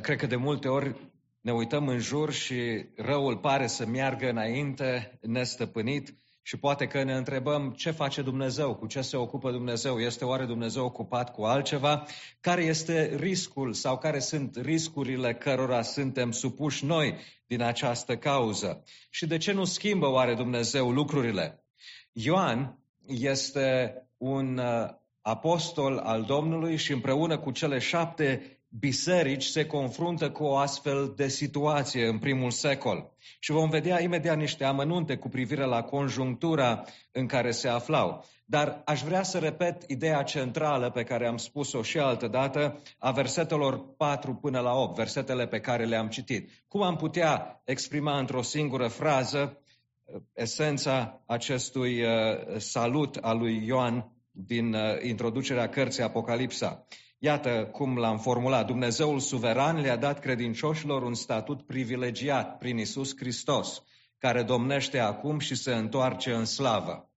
Cred că de multe ori ne uităm în jur și răul pare să meargă înainte, nestăpânit, și poate că ne întrebăm ce face Dumnezeu, cu ce se ocupă Dumnezeu, este oare Dumnezeu ocupat cu altceva? Care este riscul sau care sunt riscurile cărora suntem supuși noi din această cauză? Și de ce nu schimbă oare Dumnezeu lucrurile? Ioan este un uh, apostol al Domnului și împreună cu cele șapte biserici se confruntă cu o astfel de situație în primul secol. Și vom vedea imediat niște amănunte cu privire la conjunctura în care se aflau. Dar aș vrea să repet ideea centrală pe care am spus-o și altă dată, a versetelor 4 până la 8, versetele pe care le-am citit. Cum am putea exprima într-o singură frază uh, esența acestui uh, salut al lui Ioan din uh, introducerea cărții Apocalipsa? Iată cum l-am formulat. Dumnezeul suveran le-a dat credincioșilor un statut privilegiat prin Isus Hristos, care domnește acum și se întoarce în slavă.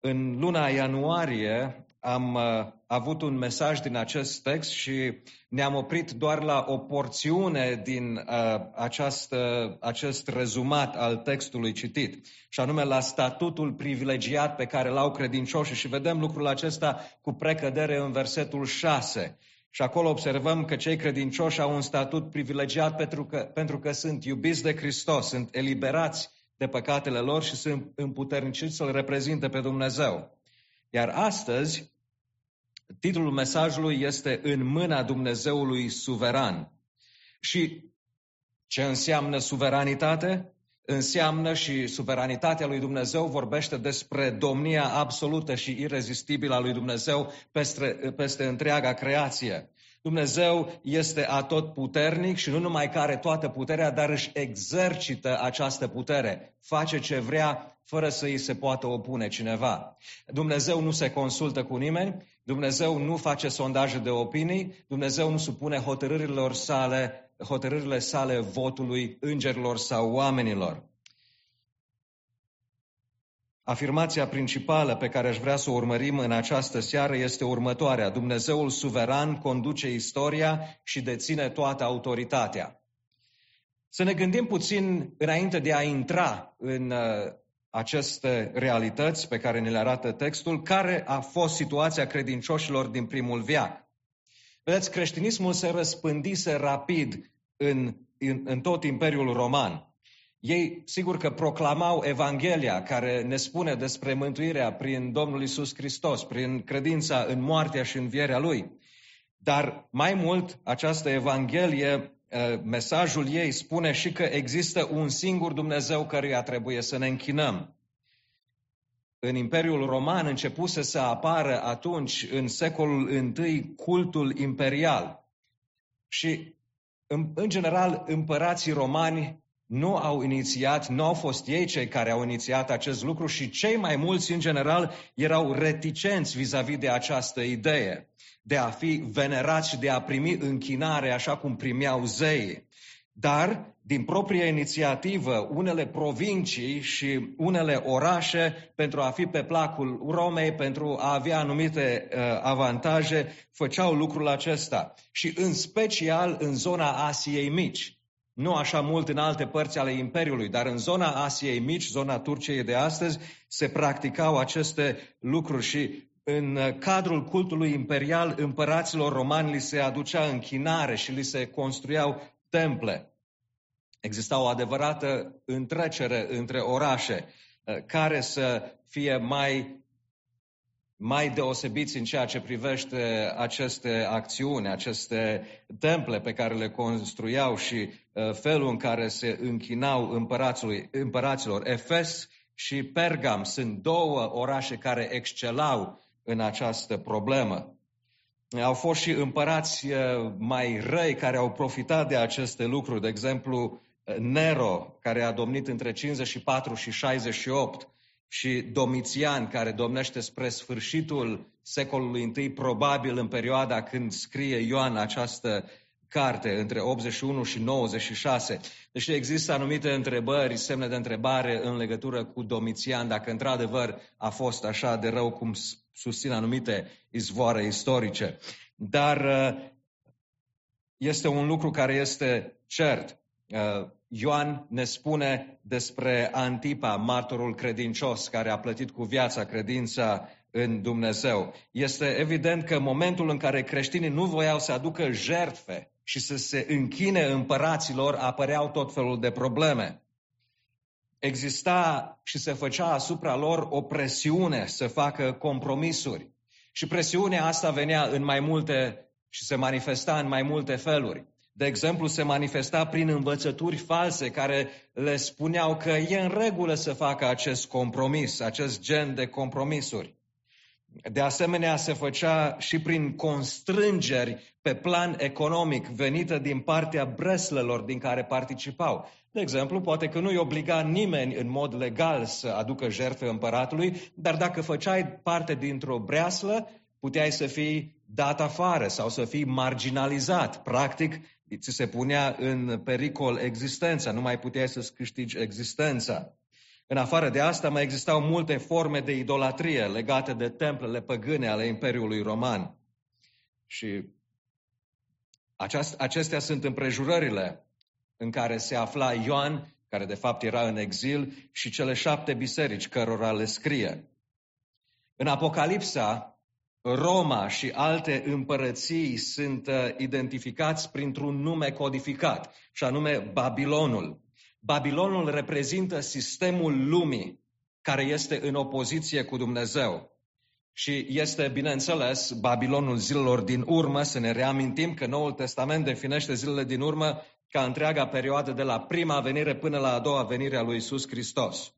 În luna ianuarie am uh, avut un mesaj din acest text și ne-am oprit doar la o porțiune din uh, această, acest rezumat al textului citit, și anume la statutul privilegiat pe care l-au credincioșii și vedem lucrul acesta cu precădere în versetul 6. Și acolo observăm că cei credincioși au un statut privilegiat pentru că, pentru că sunt iubiți de Hristos, sunt eliberați de păcatele lor și sunt împuterniciți să-L reprezinte pe Dumnezeu. Iar astăzi Titlul mesajului este În mâna Dumnezeului suveran. Și ce înseamnă suveranitate? Înseamnă și suveranitatea lui Dumnezeu vorbește despre domnia absolută și irezistibilă a lui Dumnezeu peste, peste întreaga creație. Dumnezeu este atot puternic și nu numai că are toată puterea, dar își exercită această putere. Face ce vrea fără să îi se poată opune cineva. Dumnezeu nu se consultă cu nimeni, Dumnezeu nu face sondaje de opinii, Dumnezeu nu supune hotărârilor sale, hotărârile sale votului îngerilor sau oamenilor. Afirmația principală pe care aș vrea să o urmărim în această seară este următoarea. Dumnezeul suveran conduce istoria și deține toată autoritatea. Să ne gândim puțin înainte de a intra în uh, aceste realități pe care ne le arată textul, care a fost situația credincioșilor din primul viac. Vedeți, creștinismul se răspândise rapid în, în, în tot Imperiul Roman. Ei, sigur că proclamau Evanghelia care ne spune despre mântuirea prin Domnul Isus Hristos, prin credința în moartea și învierea Lui. Dar mai mult, această Evanghelie, eh, mesajul ei spune și că există un singur Dumnezeu căruia trebuie să ne închinăm. În Imperiul Roman începuse să apară atunci, în secolul I, cultul imperial. Și, în, în general, împărații romani nu au inițiat, nu au fost ei cei care au inițiat acest lucru și cei mai mulți, în general, erau reticenți vis-a-vis de această idee de a fi venerați și de a primi închinare așa cum primeau zeii. Dar, din proprie inițiativă, unele provincii și unele orașe, pentru a fi pe placul Romei, pentru a avea anumite uh, avantaje, făceau lucrul acesta. Și în special în zona Asiei Mici. Nu așa mult în alte părți ale Imperiului, dar în zona Asiei Mici, zona Turciei de astăzi, se practicau aceste lucruri și în cadrul cultului imperial împăraților romani li se aducea închinare și li se construiau temple. Exista o adevărată întrecere între orașe eh, care să fie mai mai deosebiți în ceea ce privește aceste acțiuni, aceste temple pe care le construiau și uh, felul în care se închinau împăraților. Efes și Pergam sunt două orașe care excelau în această problemă. Au fost și împărați uh, mai răi care au profitat de aceste lucruri, de exemplu Nero, care a domnit între 54 și 68, și Domitian, care domnește spre sfârșitul secolului I, probabil în perioada când scrie Ioan această carte, între 81 și 96. Deci există anumite întrebări, semne de întrebare în legătură cu Domitian, dacă într-adevăr a fost așa de rău cum susțin anumite izvoare istorice. Dar este un lucru care este cert. Uh, Ioan ne spune despre Antipa, martorul credincios, care a plătit cu viața credința în Dumnezeu. Este evident că în momentul în care creștinii nu voiau să aducă jertfe și să se închine împăraților, apăreau tot felul de probleme. Exista și se făcea asupra lor o presiune să facă compromisuri. Și presiunea asta venea în mai multe și se manifesta în mai multe feluri. De exemplu, se manifesta prin învățături false care le spuneau că e în regulă să facă acest compromis, acest gen de compromisuri. De asemenea, se făcea și prin constrângeri pe plan economic venită din partea breslelor din care participau. De exemplu, poate că nu-i obliga nimeni în mod legal să aducă jertfe împăratului, dar dacă făceai parte dintr-o breaslă, puteai să fii dat afară sau să fii marginalizat. Practic, ți se punea în pericol existența, nu mai puteai să-ți câștigi existența. În afară de asta, mai existau multe forme de idolatrie legate de templele păgâne ale Imperiului Roman. Și acestea sunt împrejurările în care se afla Ioan, care de fapt era în exil, și cele șapte biserici cărora le scrie. În Apocalipsa, Roma și alte împărății sunt uh, identificați printr-un nume codificat, și anume Babilonul. Babilonul reprezintă sistemul lumii care este în opoziție cu Dumnezeu. Și este, bineînțeles, Babilonul zilelor din urmă, să ne reamintim că Noul Testament definește zilele din urmă ca întreaga perioadă de la prima venire până la a doua venire a lui Isus Hristos.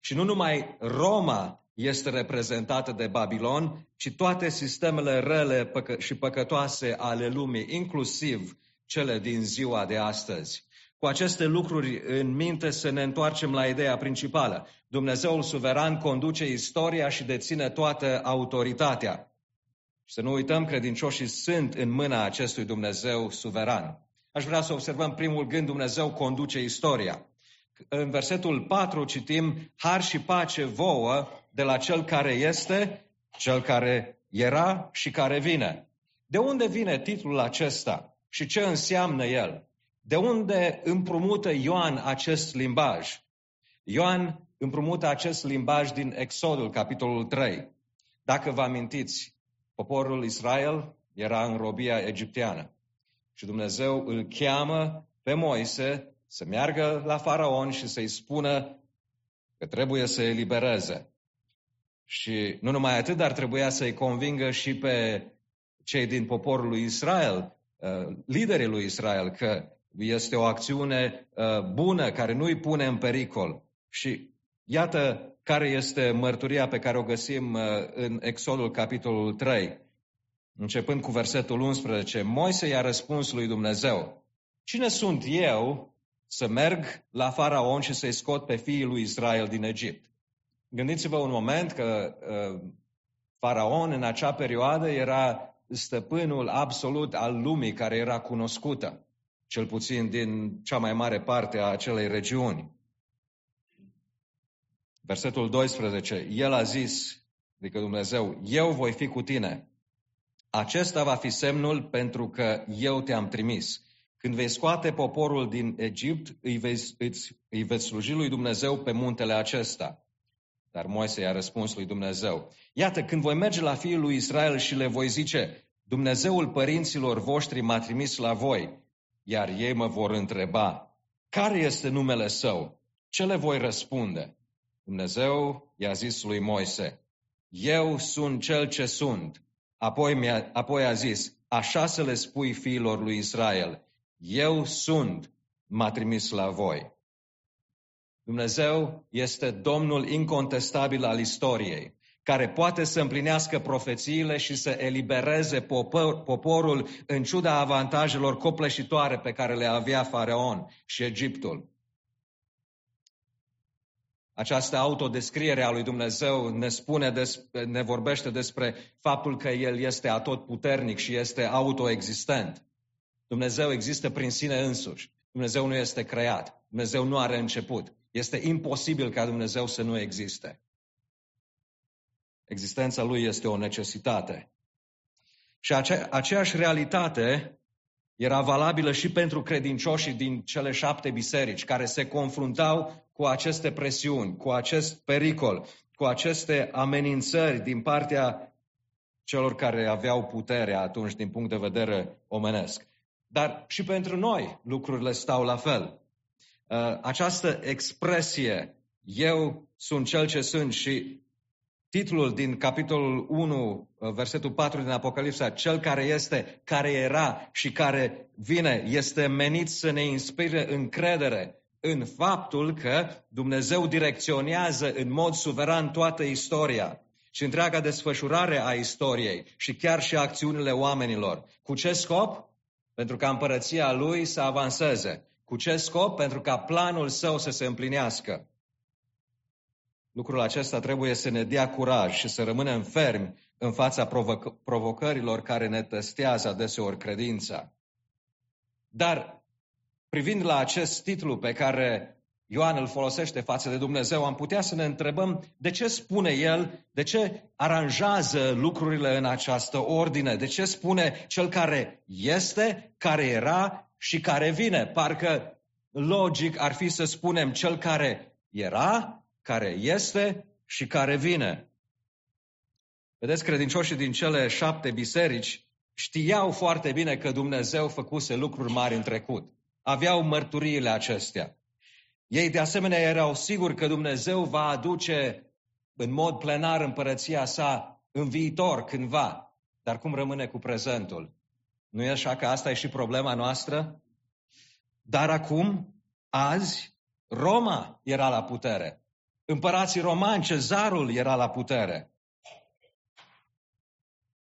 Și nu numai Roma este reprezentată de Babilon, ci toate sistemele rele și păcătoase ale lumii, inclusiv cele din ziua de astăzi. Cu aceste lucruri în minte să ne întoarcem la ideea principală. Dumnezeul suveran conduce istoria și deține toată autoritatea. Și să nu uităm, credincioșii sunt în mâna acestui Dumnezeu suveran. Aș vrea să observăm primul gând, Dumnezeu conduce istoria. În versetul 4 citim, Har și pace vouă de la Cel care este, Cel care era și care vine. De unde vine titlul acesta și ce înseamnă el? De unde împrumută Ioan acest limbaj? Ioan împrumută acest limbaj din Exodul, capitolul 3. Dacă vă amintiți, poporul Israel era în robia egipteană și Dumnezeu îl cheamă pe Moise să meargă la faraon și să-i spună că trebuie să elibereze. Și nu numai atât, dar trebuia să-i convingă și pe cei din poporul lui Israel, uh, liderii lui Israel, că este o acțiune uh, bună care nu îi pune în pericol. Și iată care este mărturia pe care o găsim uh, în Exodul capitolul 3. Începând cu versetul 11, Moise i-a răspuns lui Dumnezeu, Cine sunt eu să merg la faraon și să-i scot pe fiii lui Israel din Egipt? Gândiți-vă un moment că uh, faraon în acea perioadă era stăpânul absolut al lumii care era cunoscută, cel puțin din cea mai mare parte a acelei regiuni. Versetul 12, el a zis, adică Dumnezeu, eu voi fi cu tine. Acesta va fi semnul pentru că eu te-am trimis. Când vei scoate poporul din Egipt, îi vei, îți, îi veți sluji lui Dumnezeu pe muntele acesta. Dar Moise i-a răspuns lui Dumnezeu, iată, când voi merge la fiul lui Israel și le voi zice, Dumnezeul părinților voștri m-a trimis la voi, iar ei mă vor întreba, care este numele său? Ce le voi răspunde? Dumnezeu i-a zis lui Moise, eu sunt cel ce sunt. Apoi, mi-a, apoi a zis, așa să le spui fiilor lui Israel, eu sunt, m-a trimis la voi. Dumnezeu este Domnul incontestabil al istoriei, care poate să împlinească profețiile și să elibereze popor, poporul în ciuda avantajelor copleșitoare pe care le avea Faraon și Egiptul. Această autodescriere a lui Dumnezeu ne spune, despre, ne vorbește despre faptul că El este atotputernic și este autoexistent. Dumnezeu există prin sine însuși. Dumnezeu nu este creat. Dumnezeu nu are început. Este imposibil ca Dumnezeu să nu existe. Existența lui este o necesitate. Și ace- aceeași realitate era valabilă și pentru credincioșii din cele șapte biserici care se confruntau cu aceste presiuni, cu acest pericol, cu aceste amenințări din partea celor care aveau putere atunci din punct de vedere omenesc. Dar și pentru noi lucrurile stau la fel. Uh, această expresie, eu sunt cel ce sunt și titlul din capitolul 1, uh, versetul 4 din Apocalipsa, cel care este, care era și care vine, este menit să ne inspire încredere în faptul că Dumnezeu direcționează în mod suveran toată istoria și întreaga desfășurare a istoriei și chiar și acțiunile oamenilor. Cu ce scop? Pentru ca împărăția lui să avanseze. Cu ce scop? Pentru ca planul său să se împlinească. Lucrul acesta trebuie să ne dea curaj și să rămânem fermi în fața provoc- provocărilor care ne testează adeseori credința. Dar, privind la acest titlu pe care Ioan îl folosește față de Dumnezeu, am putea să ne întrebăm de ce spune el, de ce aranjează lucrurile în această ordine, de ce spune cel care este, care era și care vine. Parcă logic ar fi să spunem cel care era, care este și care vine. Vedeți, credincioșii din cele șapte biserici știau foarte bine că Dumnezeu făcuse lucruri mari în trecut. Aveau mărturiile acestea. Ei de asemenea erau siguri că Dumnezeu va aduce în mod plenar împărăția sa în viitor, cândva. Dar cum rămâne cu prezentul? Nu e așa că asta e și problema noastră? Dar acum, azi, Roma era la putere. Împărații romani, cezarul era la putere.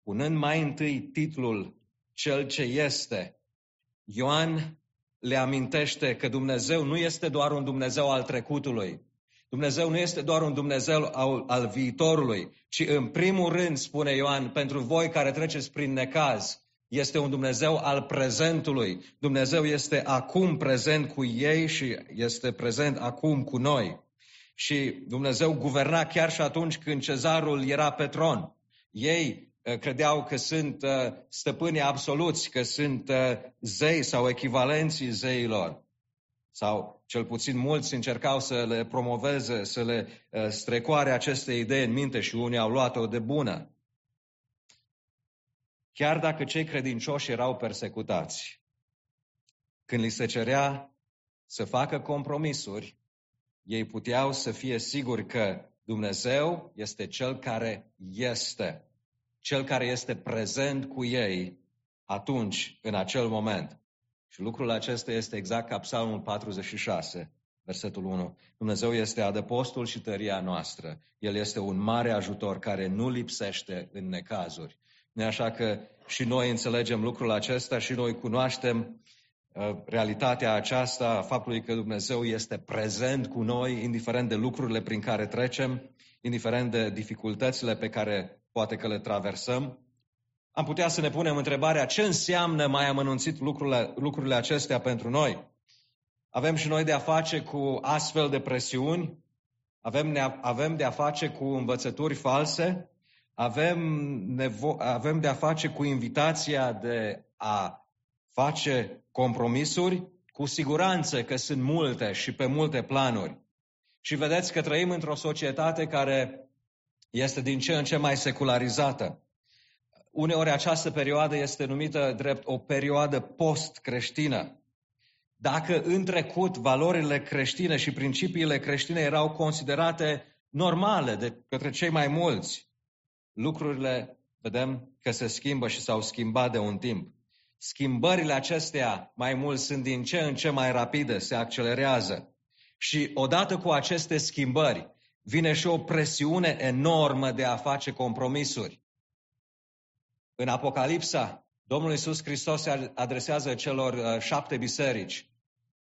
Punând mai întâi titlul Cel ce este, Ioan le amintește că Dumnezeu nu este doar un Dumnezeu al trecutului. Dumnezeu nu este doar un Dumnezeu al, al viitorului, ci în primul rând, spune Ioan, pentru voi care treceți prin necaz, este un Dumnezeu al prezentului. Dumnezeu este acum prezent cu ei și este prezent acum cu noi. Și Dumnezeu guverna chiar și atunci când cezarul era pe tron. Ei uh, credeau că sunt uh, stăpânii absoluți, că sunt uh, zei sau echivalenții zeilor. Sau cel puțin mulți încercau să le promoveze, să le strecoare aceste idei în minte și unii au luat-o de bună. Chiar dacă cei credincioși erau persecutați, când li se cerea să facă compromisuri, ei puteau să fie siguri că Dumnezeu este Cel care este, Cel care este prezent cu ei atunci, în acel moment. Și lucrul acesta este exact ca Psalmul 46, versetul 1. Dumnezeu este adăpostul și tăria noastră. El este un mare ajutor care nu lipsește în necazuri. Nu așa că și noi înțelegem lucrul acesta și noi cunoaștem Uh, realitatea aceasta a faptului că Dumnezeu este prezent cu noi, indiferent de lucrurile prin care trecem, indiferent de dificultățile pe care poate că le traversăm. Am putea să ne punem întrebarea ce înseamnă mai amănunțit lucrurile, lucrurile acestea pentru noi. Avem și noi de a face cu astfel de presiuni, avem, avem de a face cu învățături false, avem, nevo- avem de a face cu invitația de a face compromisuri, cu siguranță că sunt multe și pe multe planuri. Și vedeți că trăim într-o societate care este din ce în ce mai secularizată. Uneori această perioadă este numită drept o perioadă post-creștină. Dacă în trecut valorile creștine și principiile creștine erau considerate normale de către cei mai mulți, lucrurile vedem că se schimbă și s-au schimbat de un timp. Schimbările acestea mai mult sunt din ce în ce mai rapide, se accelerează. Și odată cu aceste schimbări vine și o presiune enormă de a face compromisuri. În Apocalipsa, Domnul Iisus Hristos se adresează celor uh, șapte biserici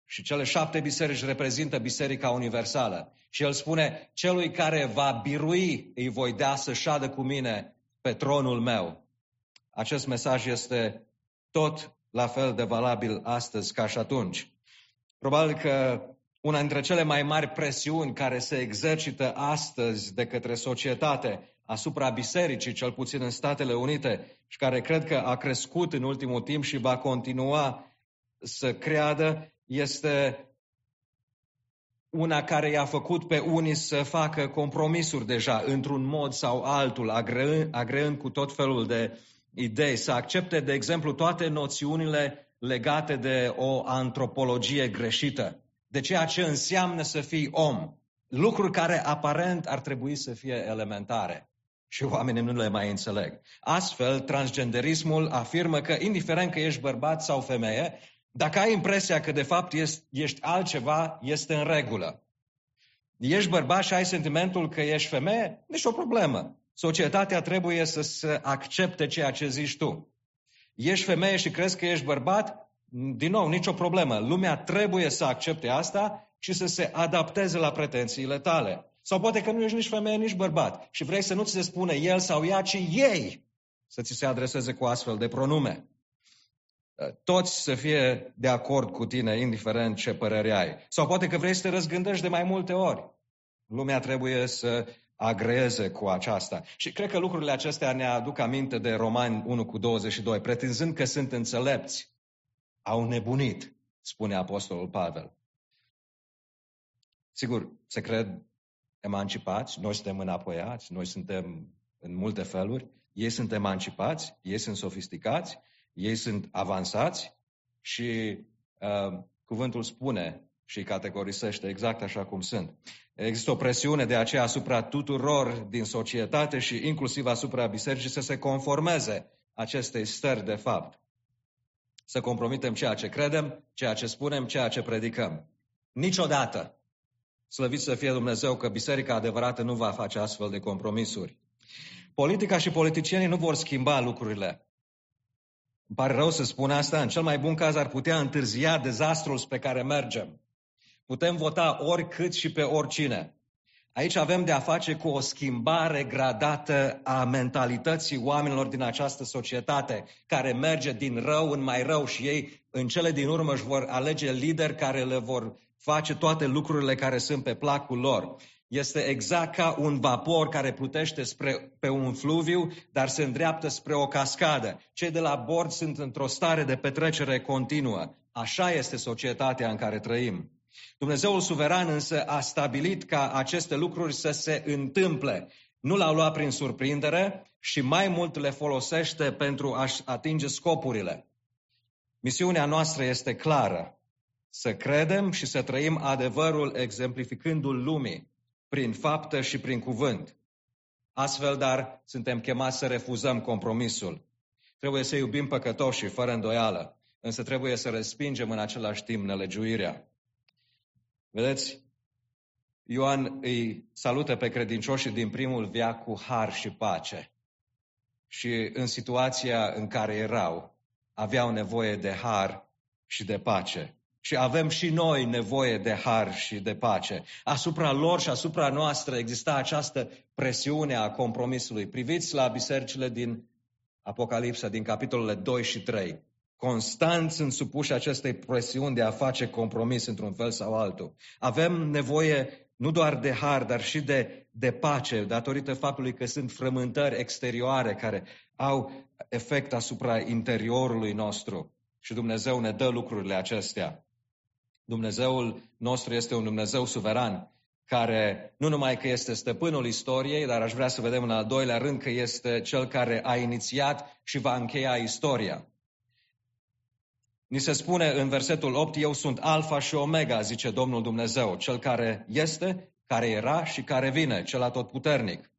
și cele șapte biserici reprezintă Biserica Universală. Și el spune, celui care va birui îi voi da să șadă cu mine pe tronul meu. Acest mesaj este tot la fel de valabil astăzi ca și atunci. Probabil că una dintre cele mai mari presiuni care se exercită astăzi de către societate asupra bisericii, cel puțin în Statele Unite, și care cred că a crescut în ultimul timp și va continua să creadă, este una care i-a făcut pe unii să facă compromisuri deja, într-un mod sau altul, agreând, agreând cu tot felul de idei, să accepte, de exemplu, toate noțiunile legate de o antropologie greșită, de ceea ce înseamnă să fii om, lucruri care aparent ar trebui să fie elementare și oamenii nu le mai înțeleg. Astfel, transgenderismul afirmă că, indiferent că ești bărbat sau femeie, dacă ai impresia că de fapt ești, ești altceva, este în regulă. Ești bărbat și ai sentimentul că ești femeie, nici o problemă. Societatea trebuie să se accepte ceea ce zici tu. Ești femeie și crezi că ești bărbat, din nou, nicio problemă. Lumea trebuie să accepte asta și să se adapteze la pretențiile tale. Sau poate că nu ești nici femeie, nici bărbat și vrei să nu ți se spune el sau ea, ci ei să ți se adreseze cu astfel de pronume. Toți să fie de acord cu tine, indiferent ce părere ai. Sau poate că vrei să te răzgândești de mai multe ori. Lumea trebuie să agreeze cu aceasta. Și cred că lucrurile acestea ne aduc aminte de Romani 1 cu 22. Pretinzând că sunt înțelepți, au nebunit, spune Apostolul Pavel. Sigur, se cred emancipați, noi suntem înapoiați, noi suntem în multe feluri, ei sunt emancipați, ei sunt sofisticați, ei sunt avansați și uh, cuvântul spune și categorisește exact așa cum sunt. Există o presiune de aceea asupra tuturor din societate și inclusiv asupra bisericii să se conformeze acestei stări de fapt. Să compromitem ceea ce credem, ceea ce spunem, ceea ce predicăm. Niciodată Slăvit să fie Dumnezeu că biserica adevărată nu va face astfel de compromisuri. Politica și politicienii nu vor schimba lucrurile. Îmi pare rău să spun asta, în cel mai bun caz ar putea întârzia dezastrul spre care mergem. Putem vota oricât și pe oricine. Aici avem de a face cu o schimbare gradată a mentalității oamenilor din această societate, care merge din rău în mai rău și ei în cele din urmă își vor alege lideri care le vor face toate lucrurile care sunt pe placul lor. Este exact ca un vapor care plutește spre, pe un fluviu, dar se îndreaptă spre o cascadă. Cei de la bord sunt într-o stare de petrecere continuă. Așa este societatea în care trăim. Dumnezeul suveran însă a stabilit ca aceste lucruri să se întâmple. Nu l-au luat prin surprindere și mai mult le folosește pentru a-și atinge scopurile. Misiunea noastră este clară să credem și să trăim adevărul exemplificându-l lumii, prin faptă și prin cuvânt. Astfel, dar, suntem chemați să refuzăm compromisul. Trebuie să iubim păcătoșii, fără îndoială, însă trebuie să respingem în același timp nelegiuirea. Vedeți, Ioan îi salută pe credincioșii din primul viac cu har și pace. Și în situația în care erau, aveau nevoie de har și de pace și avem și noi nevoie de har și de pace. Asupra lor și asupra noastră exista această presiune a compromisului. Priviți la bisericile din Apocalipsa, din capitolele 2 și 3. Constant sunt supuși acestei presiuni de a face compromis într-un fel sau altul. Avem nevoie nu doar de har, dar și de, de pace, datorită faptului că sunt frământări exterioare care au efect asupra interiorului nostru. Și Dumnezeu ne dă lucrurile acestea. Dumnezeul nostru este un Dumnezeu suveran, care nu numai că este stăpânul istoriei, dar aș vrea să vedem în al doilea rând că este cel care a inițiat și va încheia istoria. Ni se spune în versetul 8, eu sunt alfa și omega, zice Domnul Dumnezeu, cel care este, care era și care vine, cel atotputernic.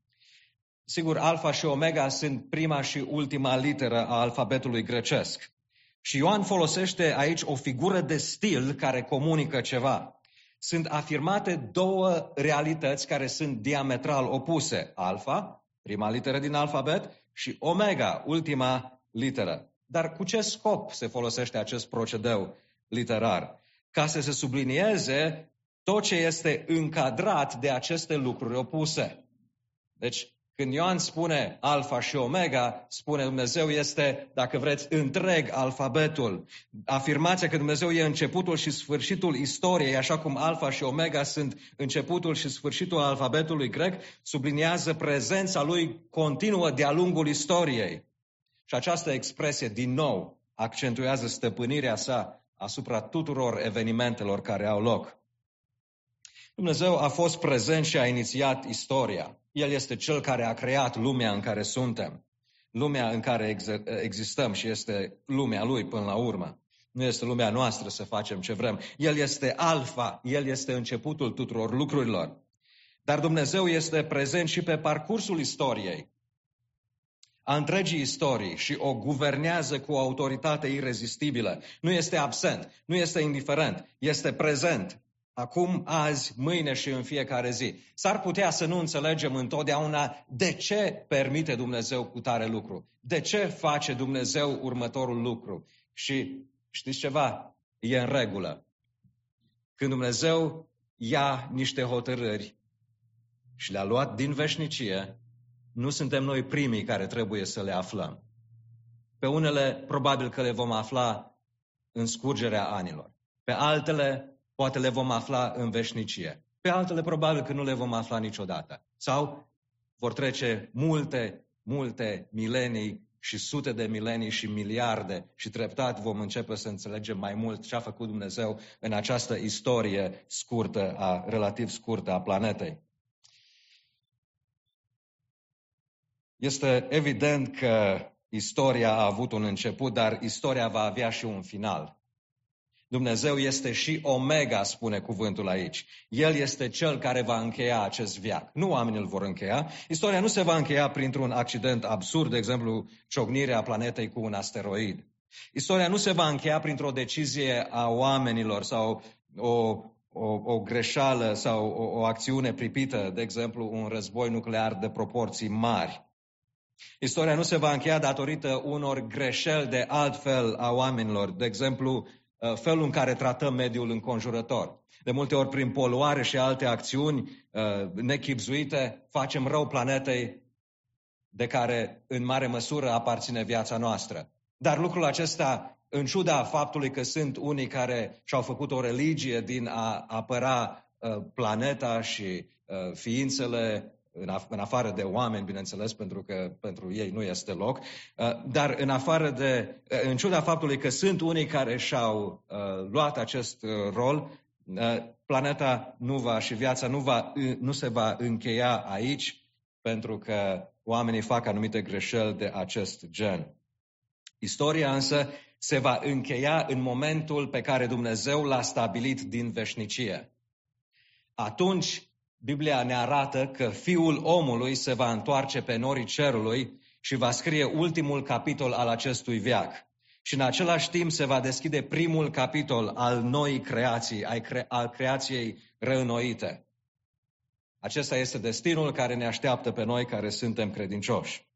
Sigur, alfa și omega sunt prima și ultima literă a alfabetului grecesc. Și Ioan folosește aici o figură de stil care comunică ceva. Sunt afirmate două realități care sunt diametral opuse. Alfa, prima literă din alfabet, și omega, ultima literă. Dar cu ce scop se folosește acest procedeu literar? Ca să se sublinieze tot ce este încadrat de aceste lucruri opuse. Deci, Când Ioan spune alfa și omega, spune Dumnezeu este, dacă vreți, întreg alfabetul. Afirmația că Dumnezeu e începutul și sfârșitul istoriei, așa cum alfa și omega sunt începutul și sfârșitul alfabetului grec, subliniază prezența lui continuă de-a lungul istoriei. Și această expresie, din nou, accentuează stăpânirea sa asupra tuturor evenimentelor care au loc. Dumnezeu a fost prezent și a inițiat istoria. El este cel care a creat lumea în care suntem, lumea în care ex- existăm și este lumea lui până la urmă. Nu este lumea noastră să facem ce vrem. El este alfa, El este începutul tuturor lucrurilor. Dar Dumnezeu este prezent și pe parcursul istoriei, a întregii istorii și o guvernează cu o autoritate irezistibilă. Nu este absent, nu este indiferent, este prezent acum, azi, mâine și în fiecare zi. S-ar putea să nu înțelegem întotdeauna de ce permite Dumnezeu cu tare lucru, de ce face Dumnezeu următorul lucru. Și știți ceva? E în regulă. Când Dumnezeu ia niște hotărâri și le-a luat din veșnicie, nu suntem noi primii care trebuie să le aflăm. Pe unele, probabil că le vom afla în scurgerea anilor. Pe altele, Poate le vom afla în veșnicie. Pe altele probabil că nu le vom afla niciodată. Sau vor trece multe, multe milenii și sute de milenii și miliarde și treptat vom începe să înțelegem mai mult ce a făcut Dumnezeu în această istorie scurtă, a, relativ scurtă a planetei. Este evident că istoria a avut un început, dar istoria va avea și un final. Dumnezeu este și Omega, spune cuvântul aici. El este cel care va încheia acest viac. Nu oamenii îl vor încheia. Istoria nu se va încheia printr-un accident absurd, de exemplu, ciocnirea planetei cu un asteroid. Istoria nu se va încheia printr-o decizie a oamenilor sau o, o, o greșeală sau o, o acțiune pripită, de exemplu, un război nuclear de proporții mari. Istoria nu se va încheia datorită unor greșeli de altfel a oamenilor, de exemplu, Uh, felul în care tratăm mediul înconjurător. De multe ori, prin poluare și alte acțiuni uh, nechipzuite, facem rău planetei de care, în mare măsură, aparține viața noastră. Dar lucrul acesta, în ciuda faptului că sunt unii care și-au făcut o religie din a apăra uh, planeta și ființele în, af- în afară de oameni, bineînțeles, pentru că pentru ei nu este loc, uh, dar în afară de, uh, în ciuda faptului că sunt unii care și-au uh, luat acest rol, planeta nu va și viața nu, va, nu se va încheia aici, pentru că oamenii fac anumite greșeli de acest gen. Istoria însă se va încheia în momentul pe care Dumnezeu l-a stabilit din veșnicie. Atunci Biblia ne arată că fiul omului se va întoarce pe norii cerului și va scrie ultimul capitol al acestui viac. Și în același timp se va deschide primul capitol al noii creații, al creației reînnoite. Acesta este destinul care ne așteaptă pe noi care suntem credincioși.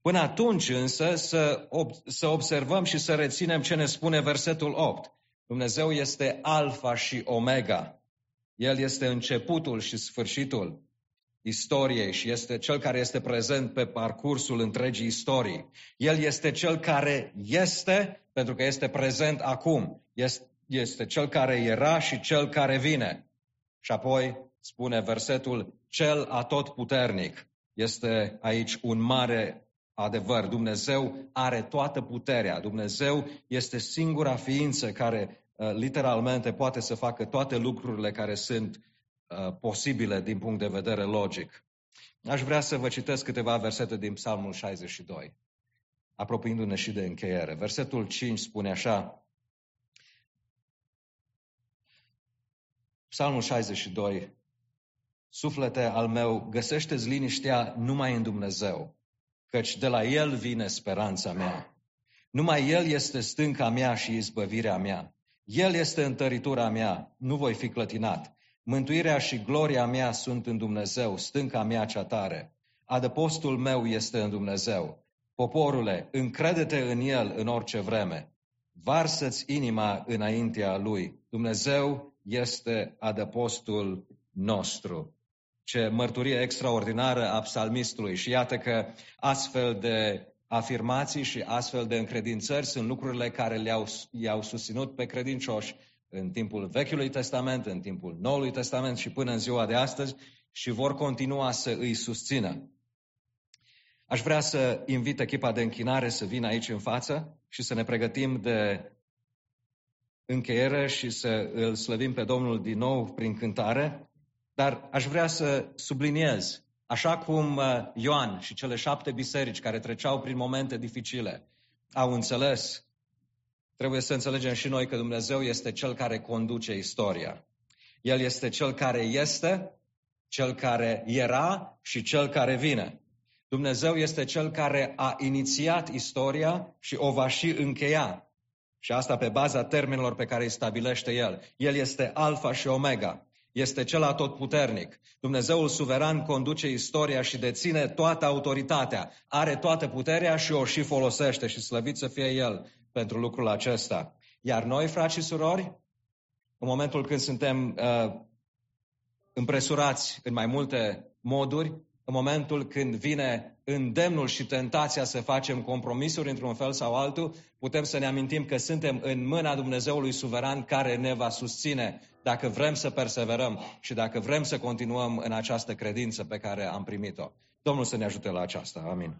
Până atunci însă să, ob- să observăm și să reținem ce ne spune versetul 8. Dumnezeu este alfa și omega. El este începutul și sfârșitul istoriei și este cel care este prezent pe parcursul întregii istorii. El este cel care este, pentru că este prezent acum. Este, este cel care era și cel care vine. Și apoi spune versetul, cel atotputernic. Este aici un mare adevăr. Dumnezeu are toată puterea. Dumnezeu este singura ființă care Uh, literalmente poate să facă toate lucrurile care sunt uh, posibile din punct de vedere logic. Aș vrea să vă citesc câteva versete din Psalmul 62, apropiindu-ne și de încheiere. Versetul 5 spune așa, Psalmul 62, Suflete al meu, găsește-ți liniștea numai în Dumnezeu, căci de la El vine speranța mea. Numai El este stânca mea și izbăvirea mea. El este întăritura mea, nu voi fi clătinat. Mântuirea și gloria mea sunt în Dumnezeu, stânca mea cea tare. Adăpostul meu este în Dumnezeu. Poporule, încredete în El în orice vreme. Varsă-ți inima înaintea Lui. Dumnezeu este adăpostul nostru. Ce mărturie extraordinară a psalmistului. Și iată că astfel de afirmații și astfel de încredințări sunt lucrurile care le-au, i-au susținut pe credincioși în timpul Vechiului Testament, în timpul Noului Testament și până în ziua de astăzi și vor continua să îi susțină. Aș vrea să invit echipa de închinare să vină aici în față și să ne pregătim de încheiere și să îl slăvim pe Domnul din nou prin cântare, dar aș vrea să subliniez, așa cum uh, Ioan și cele șapte biserici care treceau prin momente dificile au înțeles, trebuie să înțelegem și noi că Dumnezeu este Cel care conduce istoria. El este Cel care este, Cel care era și Cel care vine. Dumnezeu este Cel care a inițiat istoria și o va și încheia. Și asta pe baza termenilor pe care îi stabilește El. El este Alfa și Omega. Este cel atotputernic. Dumnezeul suveran conduce istoria și deține toată autoritatea. Are toată puterea și o și folosește și slăvit să fie El pentru lucrul acesta. Iar noi, frați și surori, în momentul când suntem uh, împresurați în mai multe moduri, în momentul când vine îndemnul și tentația să facem compromisuri într-un fel sau altul, putem să ne amintim că suntem în mâna Dumnezeului suveran care ne va susține dacă vrem să perseverăm și dacă vrem să continuăm în această credință pe care am primit-o. Domnul să ne ajute la aceasta. Amin.